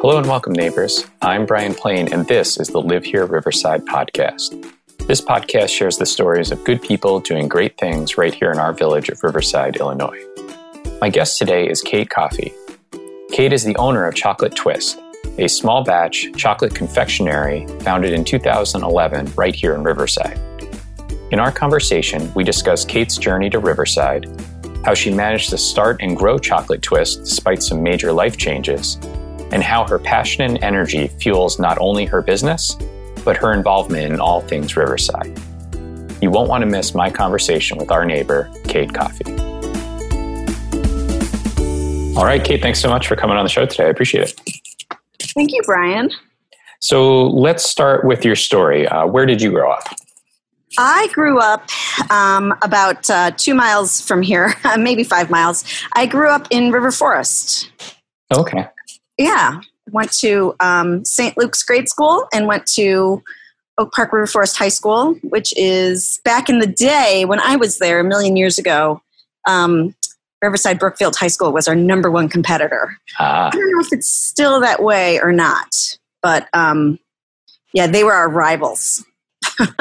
Hello and welcome, neighbors. I'm Brian Plain, and this is the Live Here Riverside podcast. This podcast shares the stories of good people doing great things right here in our village of Riverside, Illinois. My guest today is Kate Coffey. Kate is the owner of Chocolate Twist, a small batch chocolate confectionery founded in 2011 right here in Riverside. In our conversation, we discuss Kate's journey to Riverside, how she managed to start and grow Chocolate Twist despite some major life changes, and how her passion and energy fuels not only her business, but her involvement in all things Riverside. You won't want to miss my conversation with our neighbor, Kate Coffey. All right, Kate, thanks so much for coming on the show today. I appreciate it. Thank you, Brian. So let's start with your story. Uh, where did you grow up? I grew up um, about uh, two miles from here, maybe five miles. I grew up in River Forest. Okay. Yeah, went to um, St. Luke's grade school and went to Oak Park River Forest High School, which is back in the day when I was there a million years ago. Um, Riverside Brookfield High School was our number one competitor. Ah. I don't know if it's still that way or not, but um, yeah, they were our rivals.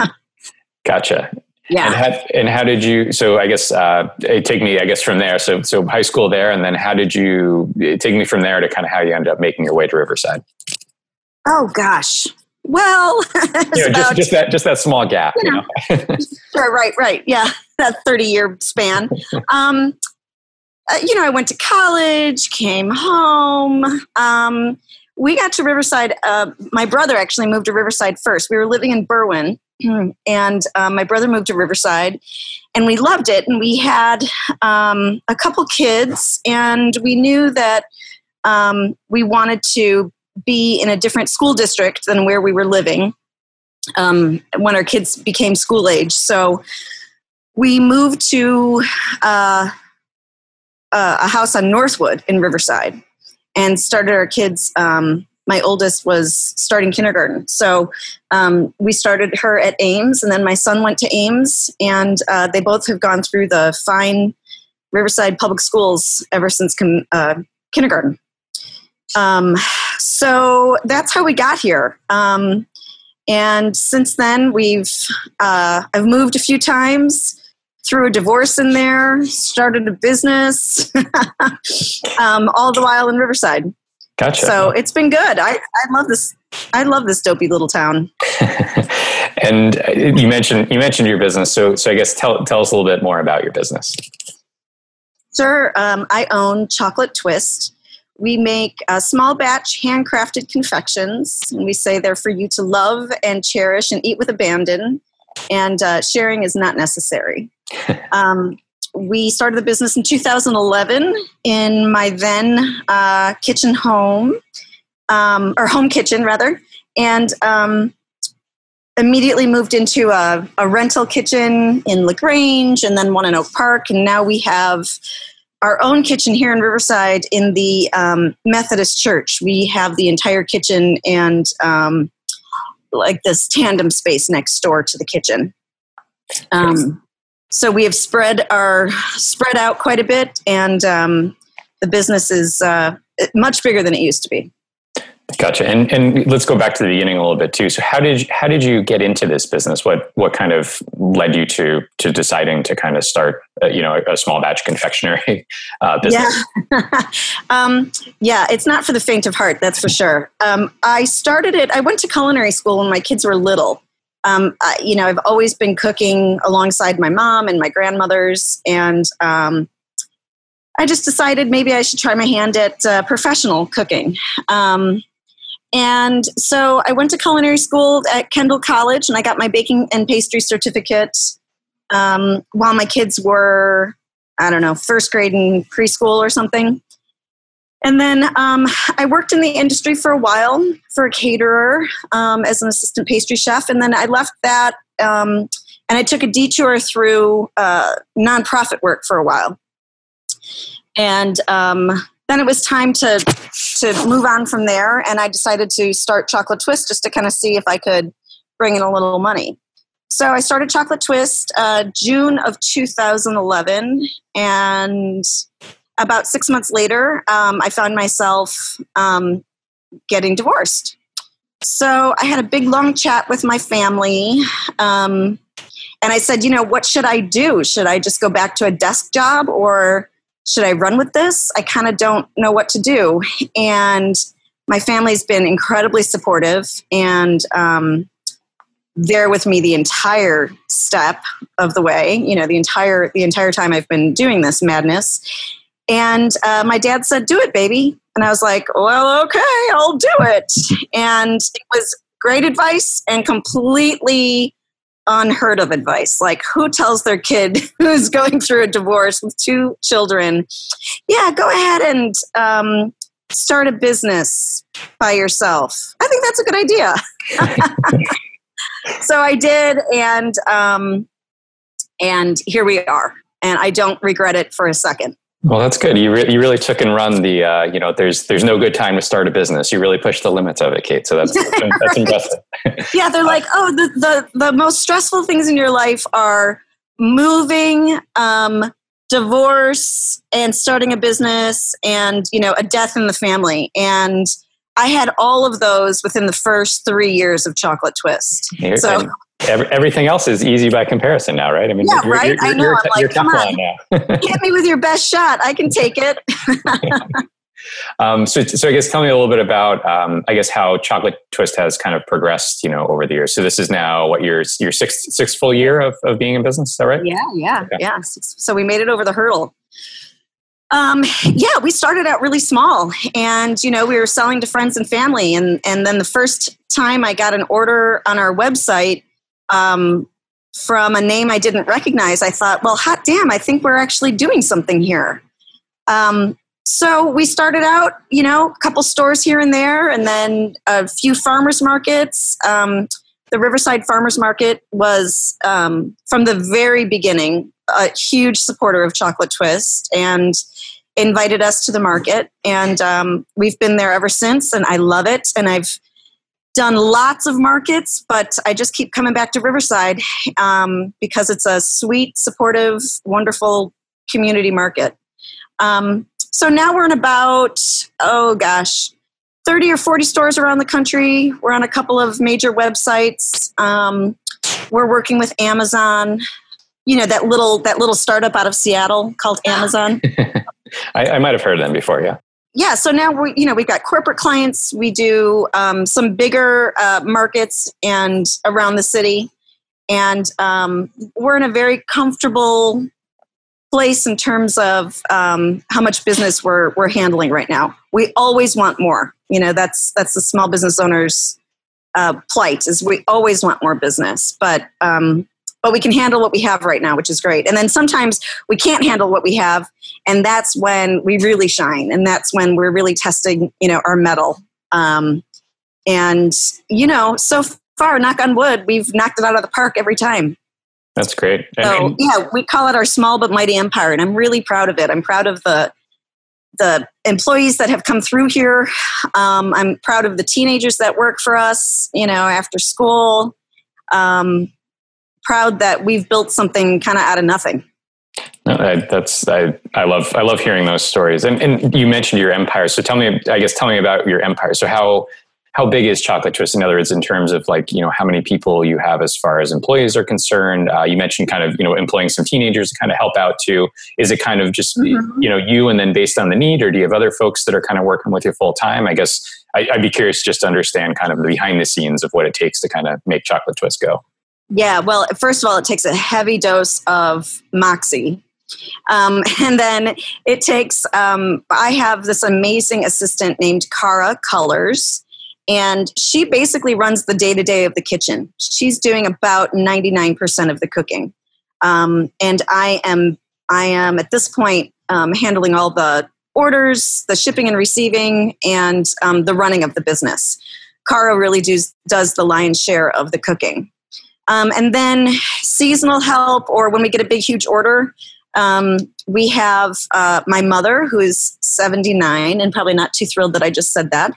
Gotcha. Yeah. And how, and how did you? So I guess uh, take me. I guess from there. So so high school there, and then how did you take me from there to kind of how you ended up making your way to Riverside? Oh gosh. Well, you know, just just that just that small gap. You know. You know. sure. Right. Right. Yeah. That thirty year span. Um, uh, you know, I went to college, came home. Um, we got to Riverside. Uh, my brother actually moved to Riverside first. We were living in Berwyn, and um, my brother moved to Riverside, and we loved it. And we had um, a couple kids, and we knew that um, we wanted to be in a different school district than where we were living um, when our kids became school age. So we moved to uh, a house on Northwood in Riverside and started our kids um, my oldest was starting kindergarten. So um, we started her at Ames, and then my son went to Ames, and uh, they both have gone through the fine Riverside Public Schools ever since uh, kindergarten. Um, so that's how we got here. Um, and since then, we've uh, I've moved a few times threw a divorce in there, started a business, um, all the while in Riverside. Gotcha. So it's been good. I, I love this. I love this dopey little town. and uh, you mentioned you mentioned your business. So so I guess tell tell us a little bit more about your business. Sure. Um, I own Chocolate Twist. We make a small batch handcrafted confections, and we say they're for you to love and cherish and eat with abandon. And uh, sharing is not necessary. um, we started the business in 2011 in my then uh, kitchen home, um, or home kitchen rather, and um, immediately moved into a, a, rental kitchen in LaGrange and then one in Oak Park. And now we have our own kitchen here in Riverside in the um, Methodist Church. We have the entire kitchen and um, like this tandem space next door to the kitchen. Um, so we have spread our spread out quite a bit, and um, the business is uh, much bigger than it used to be. Gotcha. And and let's go back to the beginning a little bit too. So how did you, how did you get into this business? What what kind of led you to to deciding to kind of start uh, you know a, a, small batch confectionery uh, business? Yeah, um, yeah. It's not for the faint of heart, that's for sure. Um, I started it. I went to culinary school when my kids were little, um, I, you know, I've always been cooking alongside my mom and my grandmothers, and um, I just decided maybe I should try my hand at uh, professional cooking. Um, and so I went to culinary school at Kendall College, and I got my baking and pastry certificate um, while my kids were, I don't know, first grade and preschool or something. And then um, I worked in the industry for a while for a caterer um, as an assistant pastry chef. And then I left that um, and I took a detour through uh, nonprofit work for a while. And um, then it was time to, to move on from there. And I decided to start Chocolate Twist just to kind of see if I could bring in a little money. So I started Chocolate Twist uh, June of 2011. And about six months later, um, I found myself um, getting divorced. So I had a big long chat with my family. Um, and I said, you know, what should I do? Should I just go back to a desk job or should I run with this? I kind of don't know what to do. And my family's been incredibly supportive and um, there with me the entire step of the way. You know, the entire the entire time I've been doing this madness. And uh, my dad said, "Do it, baby." And I was like, "Well, okay, I'll do it." And it was great advice and completely unheard of advice. Like, who tells their kid who's going through a divorce with two children, yeah, go ahead and um, start a business by yourself? I think that's a good idea. so I did, and um, and here we are. And I don't regret it for a second. Well, that's good. You, re- you really took and run the, uh, you know, there's there's no good time to start a business. You really pushed the limits of it, Kate. So that's that's, impressive. yeah, they're like, oh, the, the the most stressful things in your life are moving, um, divorce, and starting a business, and you know, a death in the family. And I had all of those within the first three years of Chocolate Twist. Here, so Every, everything else is easy by comparison now, right? I mean, yeah, you're, right. You're, you're, I know. You're, I'm like, come on, now. hit me with your best shot. I can take it. um, so, so I guess tell me a little bit about, um, I guess, how Chocolate Twist has kind of progressed, you know, over the years. So this is now what your your sixth sixth full year of, of being in business. Is that right? Yeah, yeah, okay. yeah. So we made it over the hurdle. Um, yeah, we started out really small, and you know, we were selling to friends and family, and and then the first time I got an order on our website um, from a name I didn't recognize, I thought, well, hot damn, I think we're actually doing something here. Um, so we started out, you know, a couple stores here and there, and then a few farmers markets. Um, the Riverside Farmers Market was, um, from the very beginning, a huge supporter of Chocolate Twist and invited us to the market. And um, we've been there ever since, and I love it. And I've done lots of markets, but I just keep coming back to Riverside um, because it's a sweet, supportive, wonderful community market. Um, so now we're in about, oh gosh, 30 or 40 stores around the country. We're on a couple of major websites. Um, we're working with Amazon. You know that little that little startup out of Seattle called Amazon. I, I might have heard of them before. Yeah yeah, so now we you know we've got corporate clients. We do um, some bigger uh, markets and around the city, and um, we're in a very comfortable place in terms of um, how much business we're we're handling right now. We always want more. You know, that's that's the small business owners' uh, plight is we always want more business, but um, but we can handle what we have right now, which is great. And then sometimes we can't handle what we have, and that's when we really shine, and that's when we're really testing, you know, our mettle. Um, and you know, so far, knock on wood, we've knocked it out of the park every time. That's great. So yeah, we call it our small but mighty empire, and I'm really proud of it. I'm proud of the the employees that have come through here. Um, I'm proud of the teenagers that work for us. You know, after school. Um, proud that we've built something kind of out of nothing. No, I, that's I, I love I love hearing those stories. And and you mentioned your empire. So tell me, I guess, tell me about your empire. So how how big is Chocolate Twist? In other words, in terms of like you know how many people you have as far as employees are concerned. Uh, you mentioned kind of you know employing some teenagers to kind of help out too. Is it kind of just mm-hmm. you know you and then based on the need, or do you have other folks that are kind of working with you full time? I guess I, I'd be curious just to understand kind of the behind the scenes of what it takes to kind of make Chocolate Twist go. Yeah, well, first of all, it takes a heavy dose of moxie. Um, and then it takes, um, I have this amazing assistant named Cara Colors, and she basically runs the day to day of the kitchen. She's doing about 99% of the cooking. Um, and I am, I am at this point um, handling all the orders, the shipping and receiving, and um, the running of the business. Cara really does, does the lion's share of the cooking. Um, and then seasonal help, or when we get a big, huge order, um, we have uh, my mother, who is 79 and probably not too thrilled that I just said that,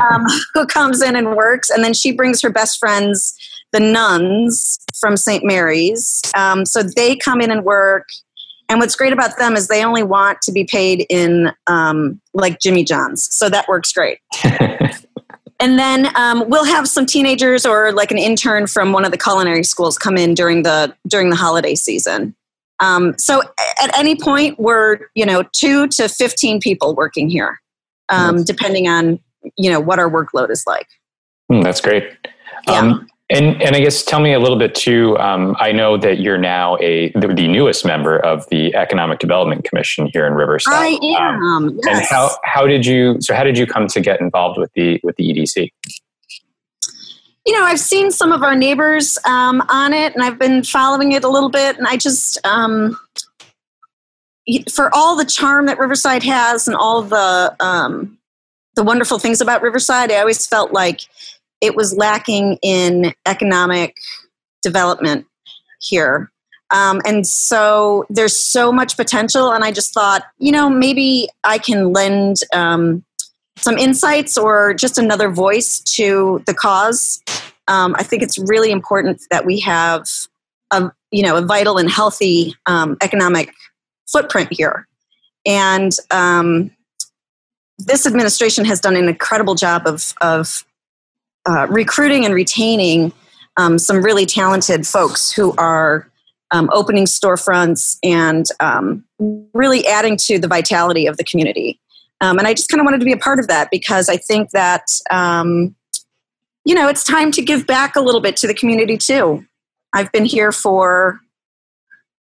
um, who comes in and works. And then she brings her best friends, the nuns from St. Mary's. Um, so they come in and work. And what's great about them is they only want to be paid in um, like Jimmy John's. So that works great. and then um, we'll have some teenagers or like an intern from one of the culinary schools come in during the during the holiday season. Um, so at any point, we're you know two to fifteen people working here, um, depending on you know what our workload is like. Mm, that's great. Yeah. Um, and and I guess tell me a little bit too. Um, I know that you're now a the, the, newest member of the Economic Development Commission here in Riverside. I am. Um, yes. And how how did you so how did you come to get involved with the with the EDC? You know, I've seen some of our neighbors um, on it, and I've been following it a little bit, and I just um, for all the charm that Riverside has and all the um, the wonderful things about Riverside, I always felt like it was lacking in economic development here. Um, and so there's so much potential, and I just thought, you know, maybe I can lend um, some insights or just another voice to the cause. Um, I think it's really important that we have a you know a vital and healthy um, economic footprint here, and um, this administration has done an incredible job of of uh, recruiting and retaining um, some really talented folks who are um, opening storefronts and um, really adding to the vitality of the community. Um, and I just kind of wanted to be a part of that because I think that, um, you know, it's time to give back a little bit to the community too. I've been here for,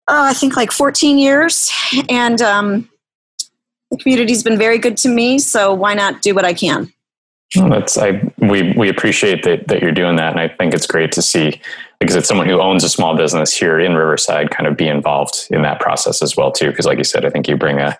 oh, I think like 14 years, and um, the community's been very good to me, so why not do what I can? That's I we we appreciate that that you're doing that, and I think it's great to see because it's someone who owns a small business here in Riverside kind of be involved in that process as well too. Because like you said, I think you bring a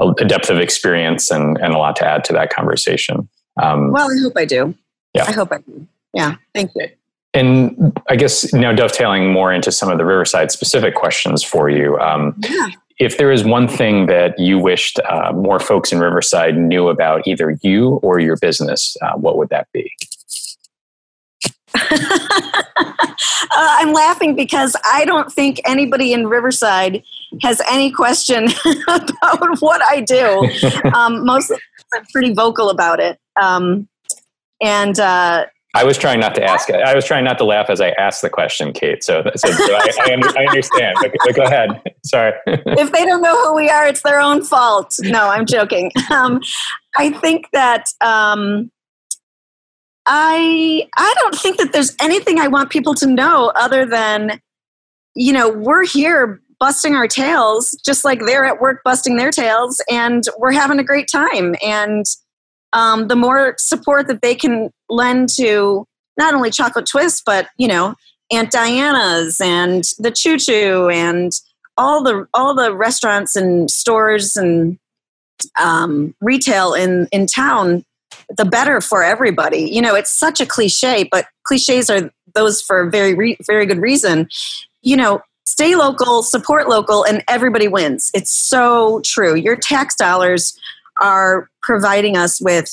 a depth of experience and and a lot to add to that conversation. Um, well, I hope I do. Yeah, I hope I do. Yeah, thank you. And I guess now dovetailing more into some of the Riverside specific questions for you. Um, yeah if there is one thing that you wished uh, more folks in Riverside knew about either you or your business, uh, what would that be? uh, I'm laughing because I don't think anybody in Riverside has any question about what I do. Um, most I'm pretty vocal about it. Um, and uh, I was trying not to ask. I was trying not to laugh as I asked the question, Kate. So, so, so I, I, I, understand. But, go ahead. Sorry. if they don't know who we are, it's their own fault. No, I'm joking. Um, I think that um, I I don't think that there's anything I want people to know other than you know we're here busting our tails just like they're at work busting their tails, and we're having a great time and um, the more support that they can lend to not only Chocolate Twist, but you know Aunt Diana's and the Choo Choo and all the all the restaurants and stores and um, retail in in town, the better for everybody. You know, it's such a cliche, but cliches are those for a very re- very good reason. You know, stay local, support local, and everybody wins. It's so true. Your tax dollars are providing us with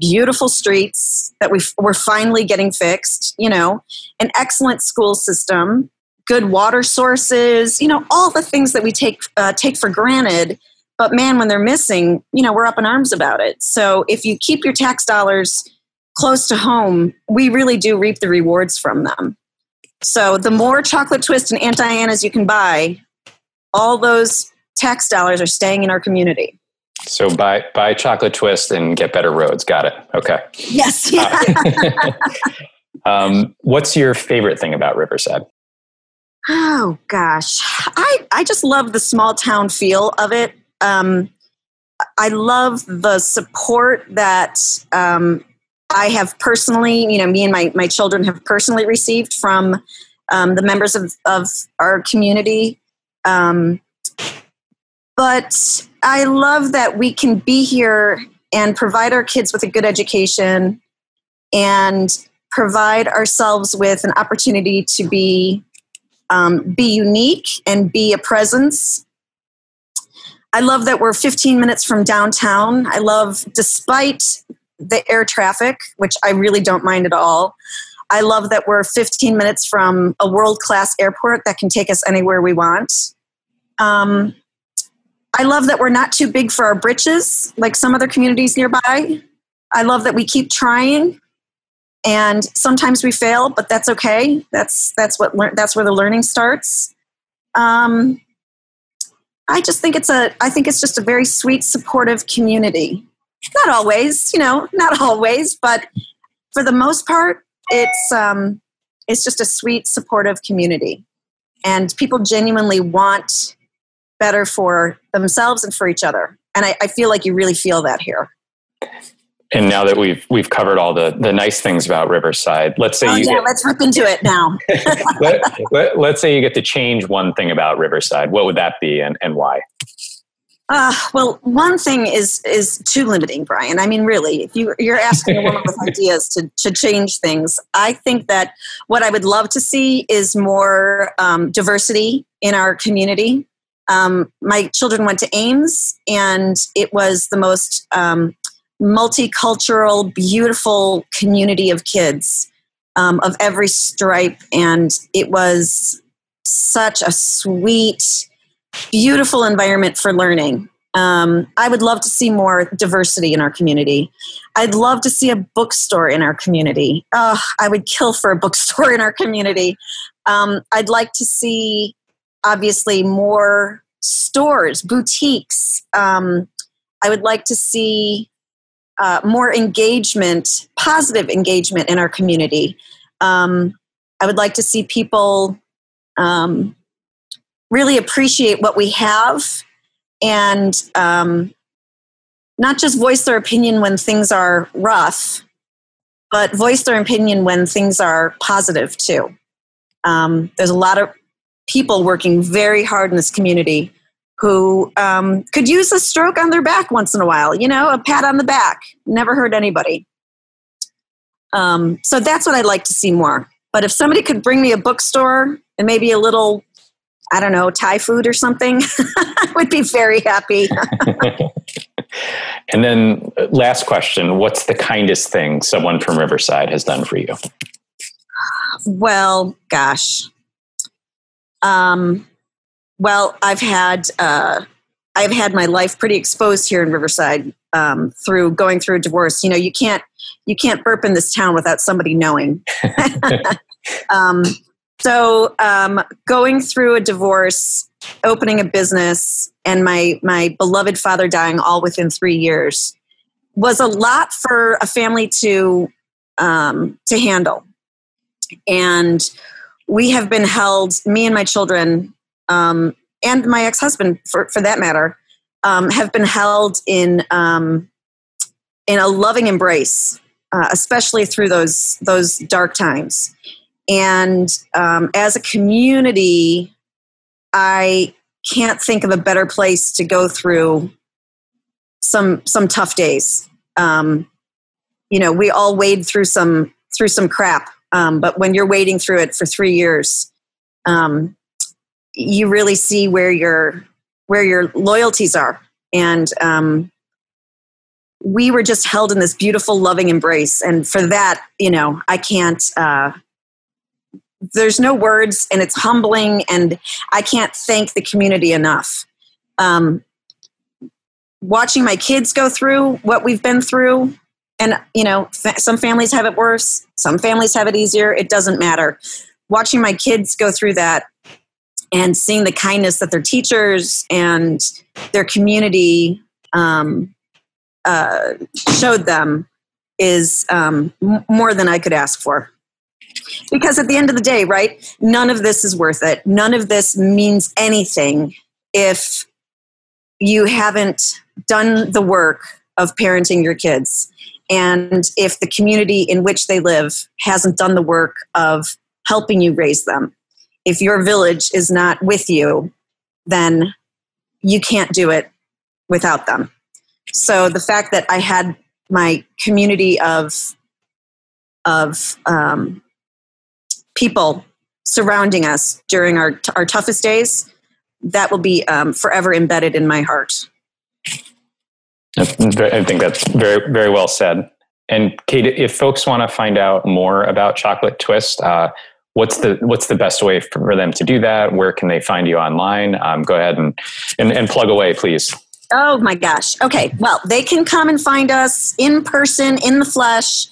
beautiful streets that we we're finally getting fixed, you know, an excellent school system, good water sources, you know, all the things that we take uh, take for granted. But man, when they're missing, you know, we're up in arms about it. So if you keep your tax dollars close to home, we really do reap the rewards from them. So the more chocolate twist and Aunt Diana's you can buy, all those tax dollars are staying in our community. So buy buy chocolate twist and get better roads. Got it. Okay. Yes. Yeah. Uh, um, what's your favorite thing about Riverside? Oh gosh, I I just love the small town feel of it. Um, I love the support that um, I have personally, you know, me and my my children have personally received from um, the members of of our community. Um, but I love that we can be here and provide our kids with a good education and provide ourselves with an opportunity to be um, be unique and be a presence. I love that we're 15 minutes from downtown. I love, despite the air traffic, which I really don't mind at all. I love that we're 15 minutes from a world class airport that can take us anywhere we want. Um, I love that we're not too big for our britches like some other communities nearby. I love that we keep trying and sometimes we fail, but that's okay. That's that's what lear- that's where the learning starts. Um, I just think it's a I think it's just a very sweet, supportive community. Not always, you know, not always, but for the most part, it's um, it's just a sweet, supportive community, and people genuinely want better for themselves and for each other. And I, I feel like you really feel that here and now that we've we've covered all the the nice things about Riverside, let's say oh, you yeah, get, let's rip into it now. let, let, us say you get to change one thing about Riverside. What would that be, and and why? Uh, well, one thing is is too limiting, Brian. I mean, really, if you you're asking a woman with ideas to to change things, I think that what I would love to see is more um, diversity in our community. Um, my children went to Ames, and it was the most um, multicultural, beautiful community of kids um, of every stripe. And it was such a sweet, beautiful environment for learning. Um, I would love to see more diversity in our community. I'd love to see a bookstore in our community. Oh, I would kill for a bookstore in our community. Um, I'd like to see, obviously, more stores, boutiques. Um, I would like to see uh, more engagement, positive engagement in our community. Um, I would like to see people um, really appreciate what we have and um, not just voice their opinion when things are rough, but voice their opinion when things are positive too. Um, there's a lot of people working very hard in this community who um, could use a stroke on their back once in a while, you know, a pat on the back. Never hurt anybody. Um, so that's what I'd like to see more. But if somebody could bring me a bookstore and maybe a little, I don't know, Thai food or something, I would be very happy. and then, uh, last question What's the kindest thing someone from Riverside has done for you? Well, gosh. Um, well, I've had uh, I've had my life pretty exposed here in Riverside um, through going through a divorce. You know, you can't you can't burp in this town without somebody knowing. um, so um, going through a divorce, opening a business, and my my beloved father dying all within three years was a lot for a family to um, to handle, and we have been held me and my children um, and my ex-husband, for, for that matter, um, have been held in um, in a loving embrace, uh, especially through those those dark times. And um, as a community, I can't think of a better place to go through some some tough days. Um, you know, we all wade through some through some crap, um, but when you're wading through it for three years, um, you really see where your where your loyalties are. And um, we were just held in this beautiful loving embrace. And for that you know i can't uh, there's no words and it's humbling and i can't thank the community enough. Um, watching my kids go through what we've been through and you know fa- some families have it worse some families have it easier it doesn't matter watching my kids go through that and seeing the kindness that their teachers and their community um, uh, showed them is um, m- more than I could ask for. Because at the end of the day, right, none of this is worth it. None of this means anything if you haven't done the work of parenting your kids. And if the community in which they live hasn't done the work of helping you raise them if your village is not with you, then you can't do it without them. So the fact that I had my community of of um, people surrounding us during our our toughest days, that will be um, forever embedded in my heart. I think that's very very well said. And Kate, if folks want to find out more about Chocolate Twist, uh, what's the what's the best way for them to do that? Where can they find you online? Um, go ahead and, and and plug away, please. Oh my gosh. Okay. Well, they can come and find us in person, in the flesh,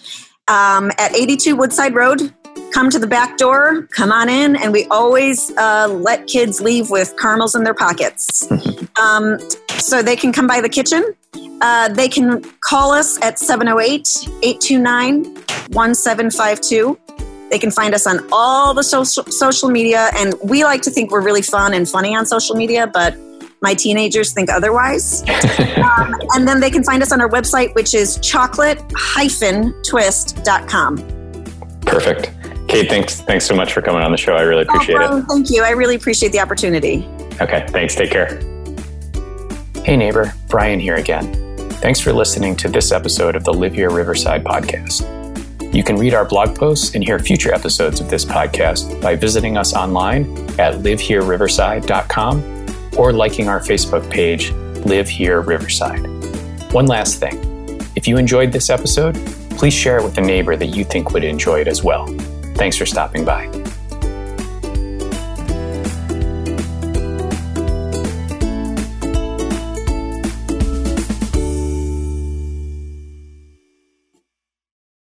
um, at 82 Woodside Road. Come to the back door, come on in, and we always uh, let kids leave with caramels in their pockets. um, so they can come by the kitchen. Uh, they can call us at 708 829 1752. They can find us on all the social, social media, and we like to think we're really fun and funny on social media, but my teenagers think otherwise. um, and then they can find us on our website, which is chocolate-twist.com. Perfect. Kate, thanks thanks so much for coming on the show. I really appreciate oh, it. Thank you. I really appreciate the opportunity. Okay, thanks. Take care. Hey neighbor, Brian here again. Thanks for listening to this episode of the Live Here Riverside podcast. You can read our blog posts and hear future episodes of this podcast by visiting us online at livehereriverside.com or liking our Facebook page, Live Here Riverside. One last thing if you enjoyed this episode, please share it with a neighbor that you think would enjoy it as well. Thanks for stopping by.